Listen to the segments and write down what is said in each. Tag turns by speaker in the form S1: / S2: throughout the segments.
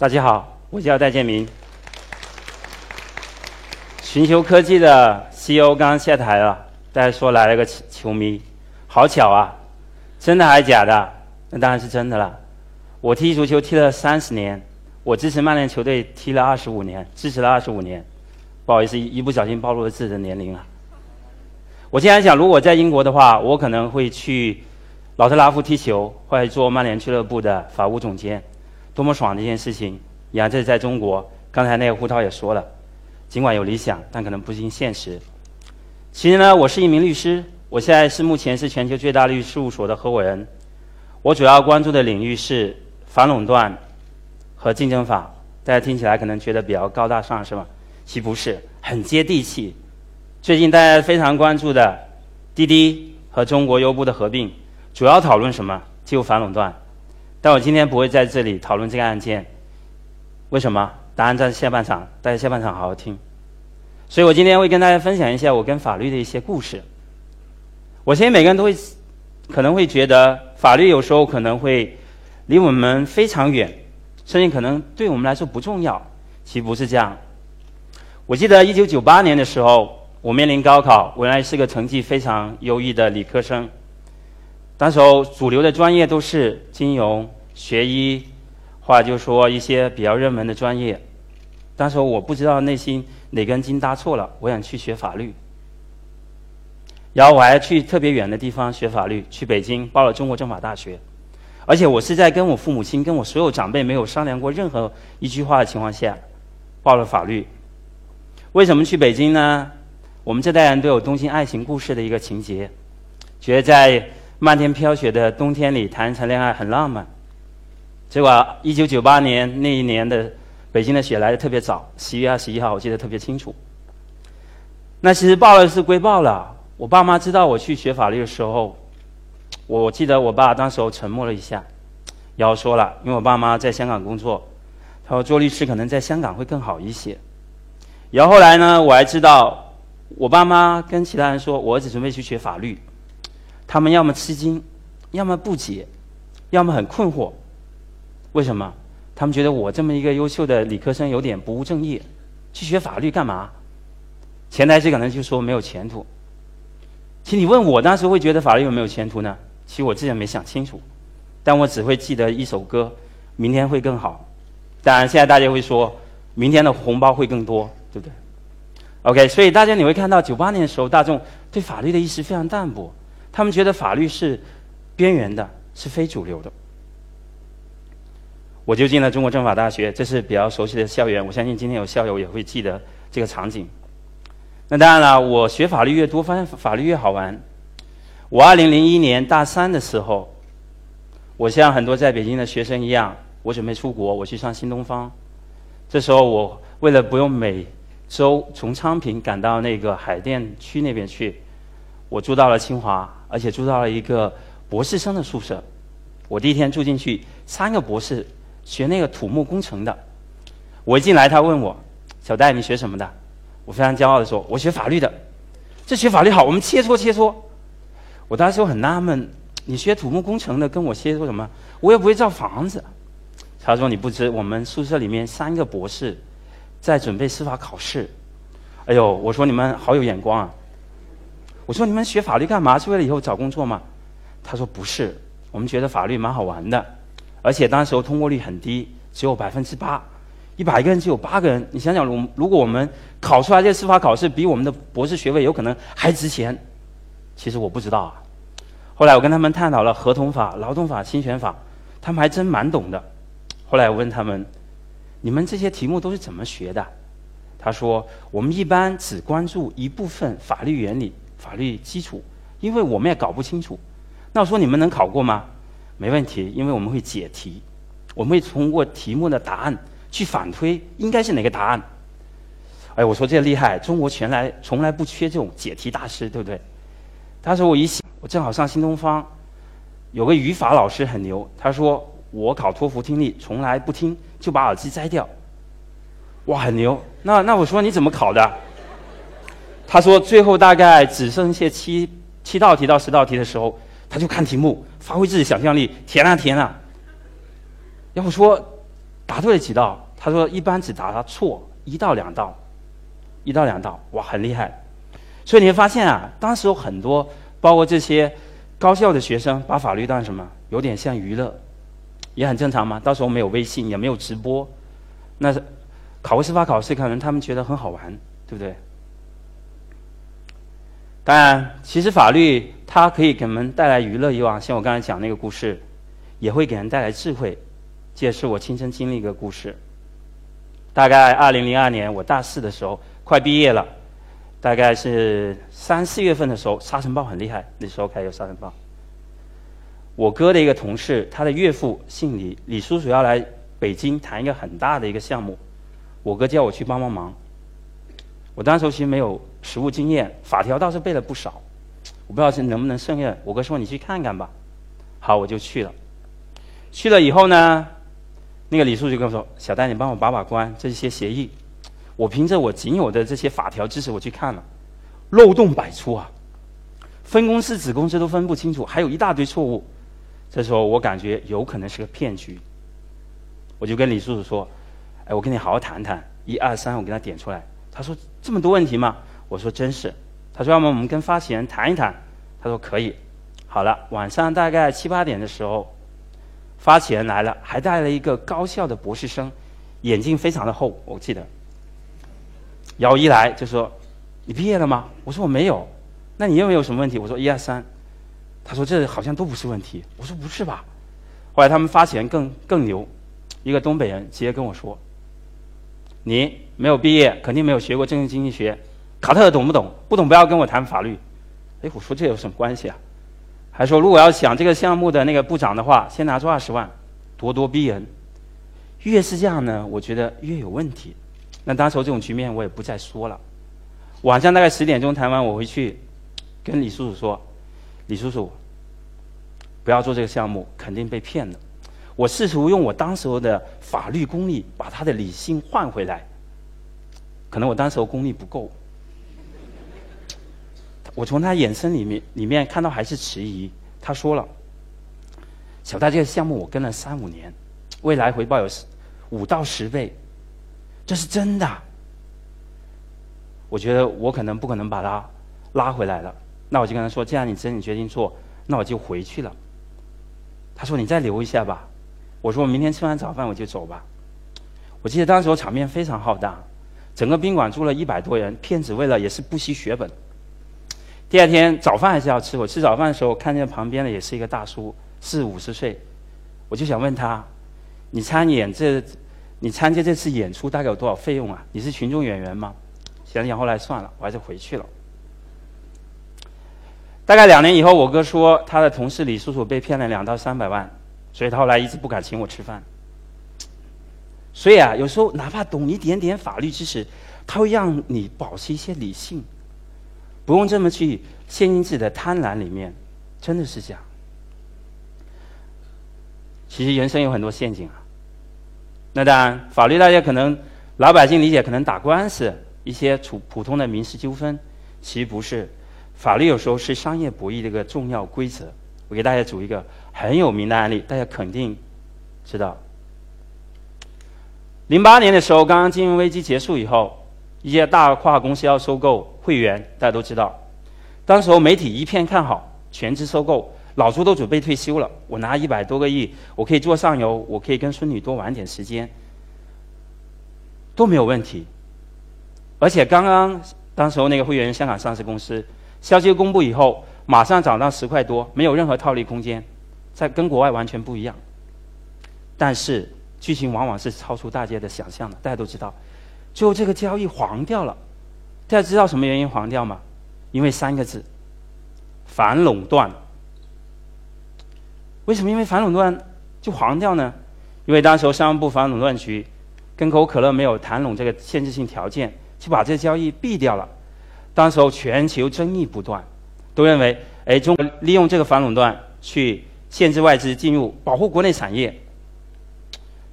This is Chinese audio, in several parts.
S1: 大家好，我叫戴建明。寻求科技的 CEO 刚刚下台了，大家说来了个球迷，好巧啊！真的还是假的？那当然是真的了。我踢足球踢了三十年，我支持曼联球队踢了二十五年，支持了二十五年。不好意思，一不小心暴露了自己的年龄了。我现在想，如果在英国的话，我可能会去老特拉福踢球，或者做曼联俱乐部的法务总监，多么爽的一件事情！呀，这是在中国。刚才那个胡涛也说了。尽管有理想，但可能不尽现实。其实呢，我是一名律师，我现在是目前是全球最大律师事务所的合伙人。我主要关注的领域是反垄断和竞争法。大家听起来可能觉得比较高大上，是吗？其实不是，很接地气。最近大家非常关注的滴滴和中国优步的合并，主要讨论什么？就反垄断。但我今天不会在这里讨论这个案件。为什么？答案在下半场，大家下半场好好听。所以我今天会跟大家分享一下我跟法律的一些故事。我相信每个人都会可能会觉得法律有时候可能会离我们非常远，甚至可能对我们来说不重要。其实不是这样。我记得一九九八年的时候，我面临高考，我原来是个成绩非常优异的理科生。当时候主流的专业都是金融、学医，或者就说一些比较热门的专业。当时我不知道内心哪根筋搭错了，我想去学法律，然后我还去特别远的地方学法律，去北京报了中国政法大学，而且我是在跟我父母亲、跟我所有长辈没有商量过任何一句话的情况下报了法律。为什么去北京呢？我们这代人都有东京爱情故事的一个情节，觉得在漫天飘雪的冬天里谈一场恋爱很浪漫。结果一九九八年那一年的。北京的雪来的特别早，十一月二十一号，我记得特别清楚。那其实报了是归报了，我爸妈知道我去学法律的时候，我记得我爸当时沉默了一下，然后说了，因为我爸妈在香港工作，他说做律师可能在香港会更好一些。然后后来呢，我还知道我爸妈跟其他人说我儿子准备去学法律，他们要么吃惊，要么不解，要么很困惑，为什么？他们觉得我这么一个优秀的理科生有点不务正业，去学法律干嘛？潜台词可能就说没有前途。其实你问我当时会觉得法律有没有前途呢？其实我自己也没想清楚，但我只会记得一首歌：明天会更好。当然，现在大家会说明天的红包会更多，对不对？OK，所以大家你会看到九八年的时候，大众对法律的意识非常淡薄，他们觉得法律是边缘的，是非主流的。我就进了中国政法大学，这是比较熟悉的校园。我相信今天有校友也会记得这个场景。那当然了，我学法律越多，发现法律越好玩。我二零零一年大三的时候，我像很多在北京的学生一样，我准备出国，我去上新东方。这时候，我为了不用每周从昌平赶到那个海淀区那边去，我住到了清华，而且住到了一个博士生的宿舍。我第一天住进去，三个博士。学那个土木工程的，我一进来，他问我：“小戴，你学什么的？”我非常骄傲的说：“我学法律的。”这学法律好，我们切磋切磋。我当时我很纳闷，你学土木工程的跟我切磋什么？我又不会造房子。他说：“你不知，我们宿舍里面三个博士在准备司法考试。”哎呦，我说你们好有眼光啊！我说你们学法律干嘛？是为了以后找工作吗？他说：“不是，我们觉得法律蛮好玩的。”而且当时候通过率很低，只有百分之八，一百个人只有八个人。你想想，如如果我们考出来这个司法考试比我们的博士学位有可能还值钱，其实我不知道啊。后来我跟他们探讨了合同法、劳动法、侵权法，他们还真蛮懂的。后来我问他们：“你们这些题目都是怎么学的？”他说：“我们一般只关注一部分法律原理、法律基础，因为我们也搞不清楚。”那我说：“你们能考过吗？”没问题，因为我们会解题，我们会通过题目的答案去反推应该是哪个答案。哎，我说这厉害，中国全来从来不缺这种解题大师，对不对？他说我一想，我正好上新东方，有个语法老师很牛，他说我考托福听力从来不听，就把耳机摘掉。哇，很牛。那那我说你怎么考的？他说最后大概只剩下七七道题到十道题的时候。他就看题目，发挥自己想象力，填啊填啊。然后说，答对了几道？他说一般只答他错一到两道，一到两道，哇，很厉害。所以你会发现啊，当时有很多，包括这些高校的学生，把法律当什么？有点像娱乐，也很正常嘛。到时候没有微信，也没有直播，那考个司法考试，可能他们觉得很好玩，对不对？当然，其实法律它可以给我们带来娱乐以往，像我刚才讲那个故事，也会给人带来智慧。这也是我亲身经历一个故事。大概二零零二年，我大四的时候，快毕业了，大概是三四月份的时候，沙尘暴很厉害，那时候开始有沙尘暴。我哥的一个同事，他的岳父姓李，李叔叔要来北京谈一个很大的一个项目，我哥叫我去帮帮忙。我当时其实没有实务经验，法条倒是背了不少，我不知道是能不能胜任。我哥说你去看看吧，好，我就去了。去了以后呢，那个李叔就跟我说：“小戴，你帮我把把关，这些协议。”我凭着我仅有的这些法条知识，我去看了，漏洞百出啊，分公司、子公司都分不清楚，还有一大堆错误。这时候我感觉有可能是个骗局，我就跟李叔叔说：“哎，我跟你好好谈谈，一二三，我给他点出来。”他说：“这么多问题吗？”我说：“真是。”他说：“要么我们跟发起人谈一谈。”他说：“可以。”好了，晚上大概七八点的时候，发起人来了，还带了一个高校的博士生，眼镜非常的厚，我记得。然后一来就说：“你毕业了吗？”我说：“我没有。”那你有没有什么问题？我说：“一二三。”他说：“这好像都不是问题。”我说：“不是吧？”后来他们发起人更更牛，一个东北人直接跟我说：“你。”没有毕业，肯定没有学过政治经济学。卡特懂不懂？不懂不要跟我谈法律。哎，我说这有什么关系啊？还说如果要想这个项目的那个部长的话，先拿出二十万，咄咄逼人。越是这样呢，我觉得越有问题。那当时这种局面我也不再说了。晚上大概十点钟谈完，我回去跟李叔叔说：“李叔叔，不要做这个项目，肯定被骗了。”我试图用我当时候的法律功力把他的理性换回来。可能我当时候功力不够，我从他眼神里面里面看到还是迟疑。他说了：“小戴这个项目我跟了三五年，未来回报有五到十倍，这是真的。”我觉得我可能不可能把他拉回来了。那我就跟他说：“既然你真你决定做，那我就回去了。”他说：“你再留一下吧。”我说：“我明天吃完早饭我就走吧。”我记得当时候场面非常浩大。整个宾馆住了一百多人，骗子为了也是不惜血本。第二天早饭还是要吃，我吃早饭的时候看见旁边的也是一个大叔，四五十岁，我就想问他：“你参演这，你参加这次演出大概有多少费用啊？你是群众演员吗？”想想后来算了，我还是回去了。大概两年以后，我哥说他的同事李叔叔被骗了两到三百万，所以他后来一直不敢请我吃饭。所以啊，有时候哪怕懂一点点法律知识，它会让你保持一些理性，不用这么去陷进自己的贪婪里面，真的是这样。其实人生有很多陷阱啊。那当然，法律大家可能老百姓理解可能打官司一些普普通的民事纠纷，其实不是。法律有时候是商业博弈的一个重要规则。我给大家举一个很有名的案例，大家肯定知道。零八年的时候，刚刚金融危机结束以后，一些大跨公司要收购会员，大家都知道。当时候媒体一片看好，全资收购，老朱都准备退休了。我拿一百多个亿，我可以做上游，我可以跟孙女多玩点时间，都没有问题。而且刚刚当时候那个会员香港上市公司消息公布以后，马上涨到十块多，没有任何套利空间，在跟国外完全不一样。但是。剧情往往是超出大家的想象的，大家都知道，最后这个交易黄掉了。大家知道什么原因黄掉吗？因为三个字：反垄断。为什么因为反垄断就黄掉呢？因为当时商务部反垄断局跟可口可乐没有谈拢这个限制性条件，就把这个交易毙掉了。当时候全球争议不断，都认为，哎，中国利用这个反垄断去限制外资进入，保护国内产业。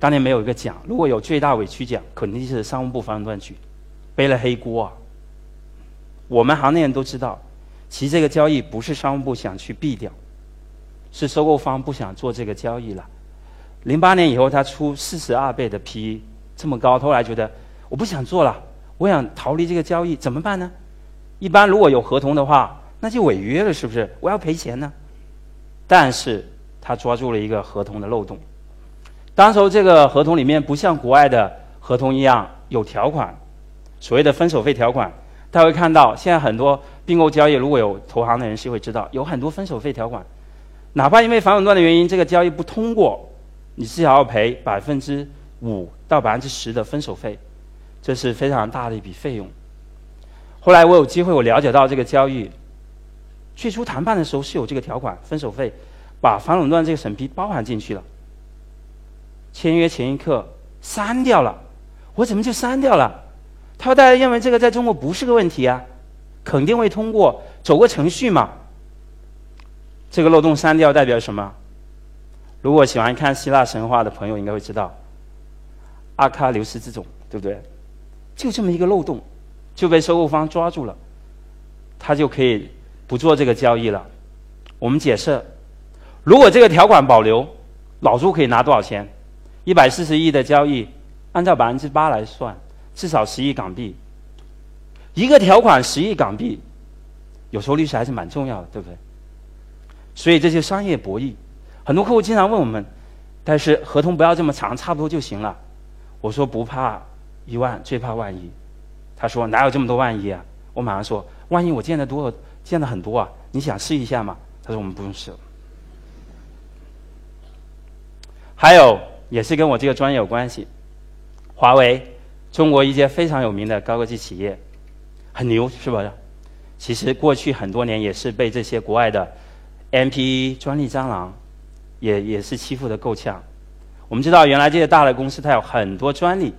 S1: 当年没有一个奖，如果有最大委屈奖，肯定是商务部反垄断局背了黑锅啊。我们行内人都知道，其实这个交易不是商务部想去避掉，是收购方不想做这个交易了。零八年以后他出四十二倍的 PE，这么高，后来觉得我不想做了，我想逃离这个交易，怎么办呢？一般如果有合同的话，那就违约了，是不是？我要赔钱呢。但是他抓住了一个合同的漏洞。当时候这个合同里面不像国外的合同一样有条款，所谓的分手费条款。大家会看到，现在很多并购交易，如果有投行的人士会知道，有很多分手费条款。哪怕因为反垄断的原因，这个交易不通过，你至少要赔百分之五到百分之十的分手费，这是非常大的一笔费用。后来我有机会，我了解到这个交易，最初谈判的时候是有这个条款，分手费把反垄断这个审批包含进去了。签约前一刻删掉了，我怎么就删掉了？他说：“大家认为这个在中国不是个问题啊，肯定会通过，走个程序嘛。这个漏洞删掉代表什么？如果喜欢看希腊神话的朋友应该会知道，阿喀琉斯之种，对不对？就这么一个漏洞，就被收购方抓住了，他就可以不做这个交易了。我们解释，如果这个条款保留，老朱可以拿多少钱？一百四十亿的交易，按照百分之八来算。”至少十亿港币，一个条款十亿港币，有时候律师还是蛮重要的，对不对？所以这就商业博弈。很多客户经常问我们，但是合同不要这么长，差不多就行了。我说不怕一万，最怕万一。他说哪有这么多万一啊？我马上说，万一我见的多，见的很多啊，你想试一下吗？他说我们不用试。还有也是跟我这个专业有关系，华为。中国一些非常有名的高科技企业，很牛，是不是？其实过去很多年也是被这些国外的 MPE 专利蟑螂，也也是欺负的够呛。我们知道，原来这些大的公司它有很多专利，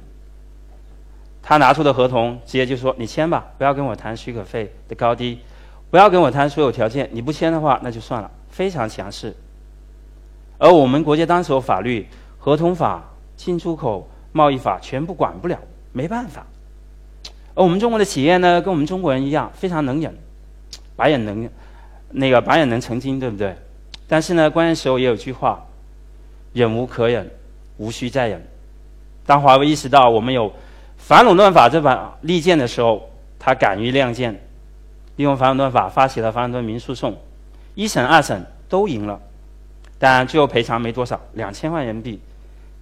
S1: 他拿出的合同直接就说：“你签吧，不要跟我谈许可费的高低，不要跟我谈所有条件。你不签的话，那就算了。”非常强势。而我们国家当时有法律，合同法、进出口贸易法全部管不了。没办法，而我们中国的企业呢，跟我们中国人一样，非常能忍，白眼能，那个白眼能成精，对不对？但是呢，关键时候也有句话，忍无可忍，无需再忍。当华为意识到我们有反垄断法这把利剑的时候，他敢于亮剑，利用反垄断法发起了反垄断民诉讼，一审、二审都赢了，当然最后赔偿没多少，两千万人民币，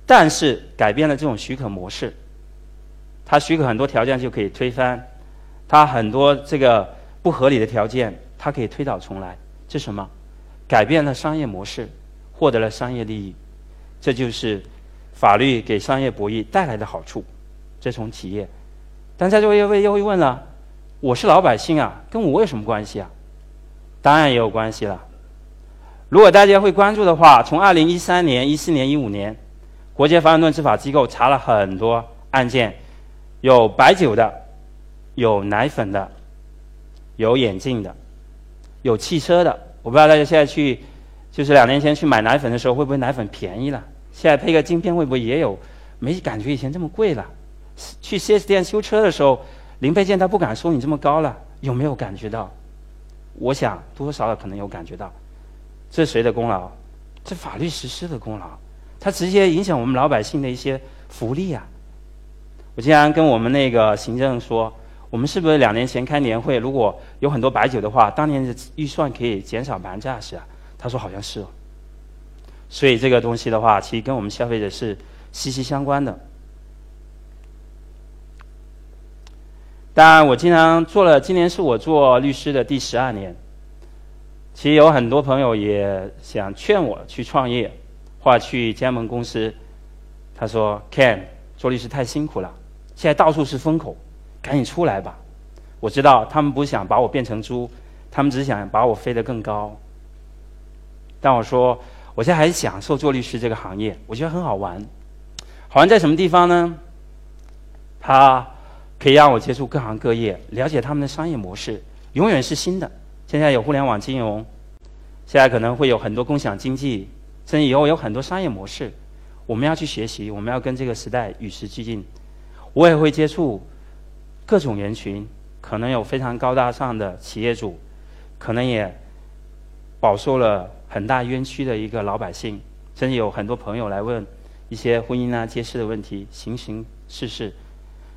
S1: 但是改变了这种许可模式。他许可很多条件就可以推翻，他很多这个不合理的条件，他可以推倒重来。这什么？改变了商业模式，获得了商业利益。这就是法律给商业博弈带来的好处。这从企业，但在座又会又会问了：我是老百姓啊，跟我有什么关系啊？当然也有关系了。如果大家会关注的话，从二零一三年、一四年、一五年，国际反垄断执法机构查了很多案件。有白酒的，有奶粉的，有眼镜的，有汽车的。我不知道大家现在去，就是两年前去买奶粉的时候，会不会奶粉便宜了？现在配个镜片会不会也有？没感觉以前这么贵了。去 4S 店修车的时候，零配件他不敢收你这么高了，有没有感觉到？我想多多少少可能有感觉到。这谁的功劳？这法律实施的功劳，它直接影响我们老百姓的一些福利啊。我经常跟我们那个行政说，我们是不是两年前开年会，如果有很多白酒的话，当年的预算可以减少百分之二十啊？他说好像是。所以这个东西的话，其实跟我们消费者是息息相关的。当然，我经常做了，今年是我做律师的第十二年。其实有很多朋友也想劝我去创业，或者去加盟公司。他说：“Ken，做律师太辛苦了。”现在到处是风口，赶紧出来吧！我知道他们不想把我变成猪，他们只想把我飞得更高。但我说，我现在还享受做律师这个行业，我觉得很好玩。好玩在什么地方呢？它可以让我接触各行各业，了解他们的商业模式，永远是新的。现在有互联网金融，现在可能会有很多共享经济，甚至以后有很多商业模式，我们要去学习，我们要跟这个时代与时俱进。我也会接触各种人群，可能有非常高大上的企业主，可能也饱受了很大冤屈的一个老百姓。甚至有很多朋友来问一些婚姻啊、结事的问题、形形事事。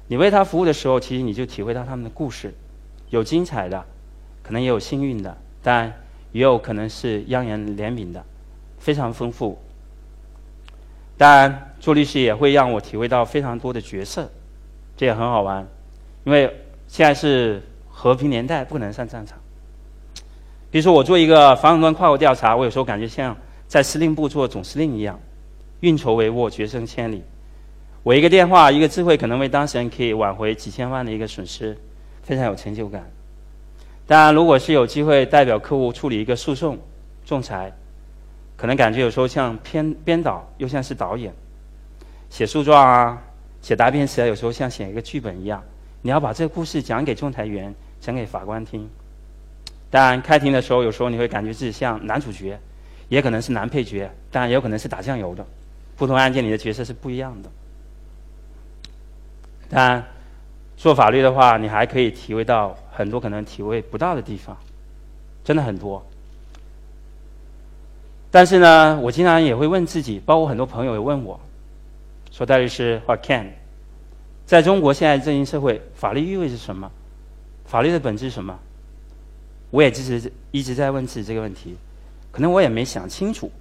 S1: 你为他服务的时候，其实你就体会到他们的故事，有精彩的，可能也有幸运的，但也有可能是央人怜悯的，非常丰富。当然，做律师也会让我体会到非常多的角色，这也很好玩。因为现在是和平年代，不能上战场。比如说，我做一个反垄断跨国调查，我有时候感觉像在司令部做总司令一样，运筹帷幄，决胜千里。我一个电话，一个智慧，可能为当事人可以挽回几千万的一个损失，非常有成就感。当然，如果是有机会代表客户处理一个诉讼、仲裁，可能感觉有时候像编编导，又像是导演，写诉状啊，写答辩词啊，有时候像写一个剧本一样，你要把这个故事讲给仲裁员，讲给法官听。当然，开庭的时候，有时候你会感觉自己像男主角，也可能是男配角，当然也有可能是打酱油的，不同案件里的角色是不一样的。但做法律的话，你还可以体会到很多可能体会不到的地方，真的很多。但是呢，我经常也会问自己，包括很多朋友也问我，说戴律师或 Ken，在中国现在这一社会，法律意味着什么？法律的本质是什么？我也一直一直在问自己这个问题，可能我也没想清楚。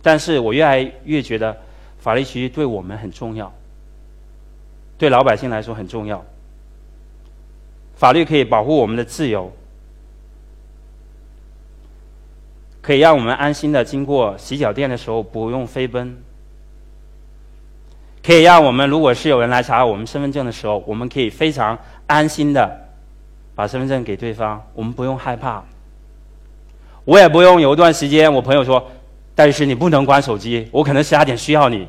S1: 但是我越来越觉得，法律其实对我们很重要。对老百姓来说很重要。法律可以保护我们的自由，可以让我们安心的经过洗脚店的时候不用飞奔，可以让我们如果是有人来查我们身份证的时候，我们可以非常安心的把身份证给对方，我们不用害怕。我也不用有一段时间，我朋友说，但是你不能关手机，我可能十二点需要你。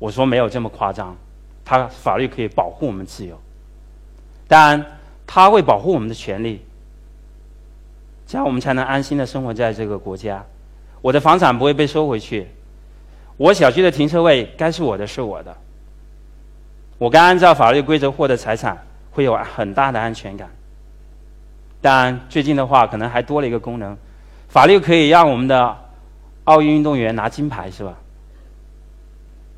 S1: 我说没有这么夸张，他法律可以保护我们自由，当然他会保护我们的权利，这样我们才能安心的生活在这个国家。我的房产不会被收回去，我小区的停车位该是我的是我的，我该按照法律规则获得财产，会有很大的安全感。当然，最近的话可能还多了一个功能，法律可以让我们的奥运运动员拿金牌，是吧？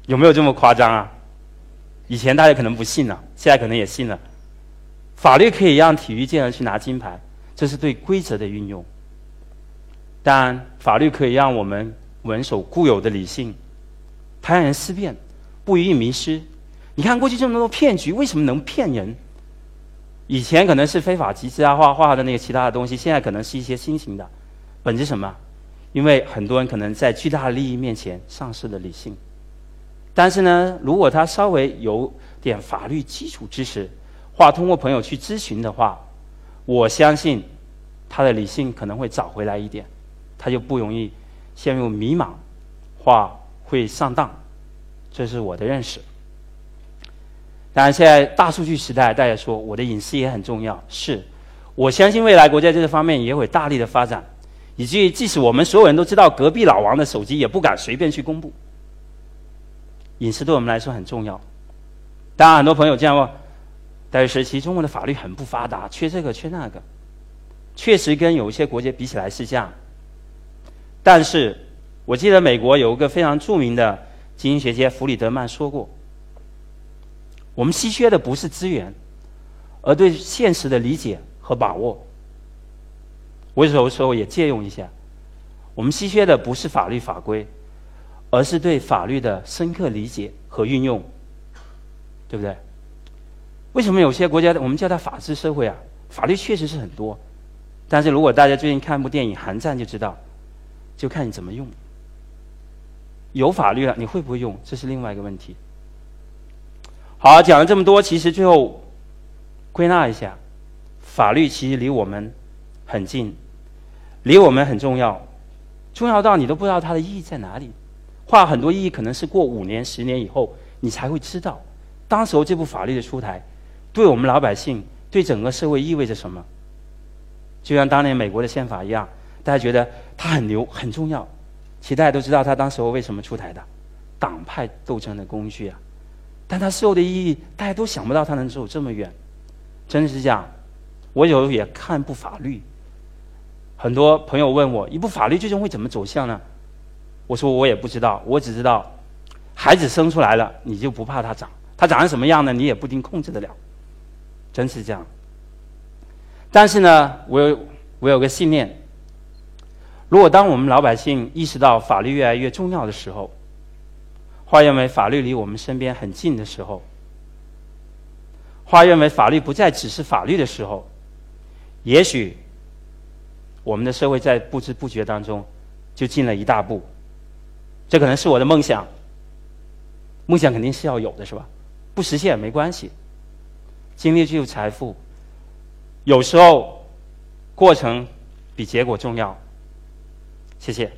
S1: 有没有这么夸张啊？以前大家可能不信了，现在可能也信了。法律可以让体育健儿去拿金牌，这是对规则的运用。当然，法律可以让我们稳守固有的理性，他人思辨，不予迷失。你看过去这么多骗局，为什么能骗人？以前可能是非法集资啊、画画的那个其他的东西，现在可能是一些新型的。本质什么？因为很多人可能在巨大的利益面前丧失了理性。但是呢，如果他稍微有点法律基础知识，或通过朋友去咨询的话，我相信他的理性可能会找回来一点，他就不容易陷入迷茫，或会上当。这是我的认识。当然，现在大数据时代，大家说我的隐私也很重要，是我相信未来国家这个方面也会大力的发展，以至于即使我们所有人都知道隔壁老王的手机，也不敢随便去公布。隐私对我们来说很重要。当然，很多朋友这样问：，但是，其实中国的法律很不发达，缺这个缺那个。确实，跟有一些国家比起来是这样。但是，我记得美国有一个非常著名的经济学家弗里德曼说过：，我们稀缺的不是资源，而对现实的理解和把握。我有时候也借用一下：，我们稀缺的不是法律法规。而是对法律的深刻理解和运用，对不对？为什么有些国家我们叫它法治社会啊？法律确实是很多，但是如果大家最近看部电影《寒战》就知道，就看你怎么用。有法律了，你会不会用？这是另外一个问题。好，讲了这么多，其实最后归纳一下，法律其实离我们很近，离我们很重要，重要到你都不知道它的意义在哪里。话很多意义可能是过五年、十年以后，你才会知道，当时候这部法律的出台，对我们老百姓、对整个社会意味着什么。就像当年美国的宪法一样，大家觉得它很牛、很重要，其实大家都知道它当时候为什么出台的，党派斗争的工具啊。但它所有的意义，大家都想不到它能走这么远。真的是这样，我有时候也看部法律，很多朋友问我，一部法律最终会怎么走向呢？我说我也不知道，我只知道，孩子生出来了，你就不怕他长，他长成什么样呢？你也不一定控制得了，真是这样。但是呢，我有我有个信念，如果当我们老百姓意识到法律越来越重要的时候，化认为法律离我们身边很近的时候，化认为法律不再只是法律的时候，也许我们的社会在不知不觉当中就进了一大步。这可能是我的梦想，梦想肯定是要有的，是吧？不实现也没关系，经历就是财富。有时候过程比结果重要。谢谢。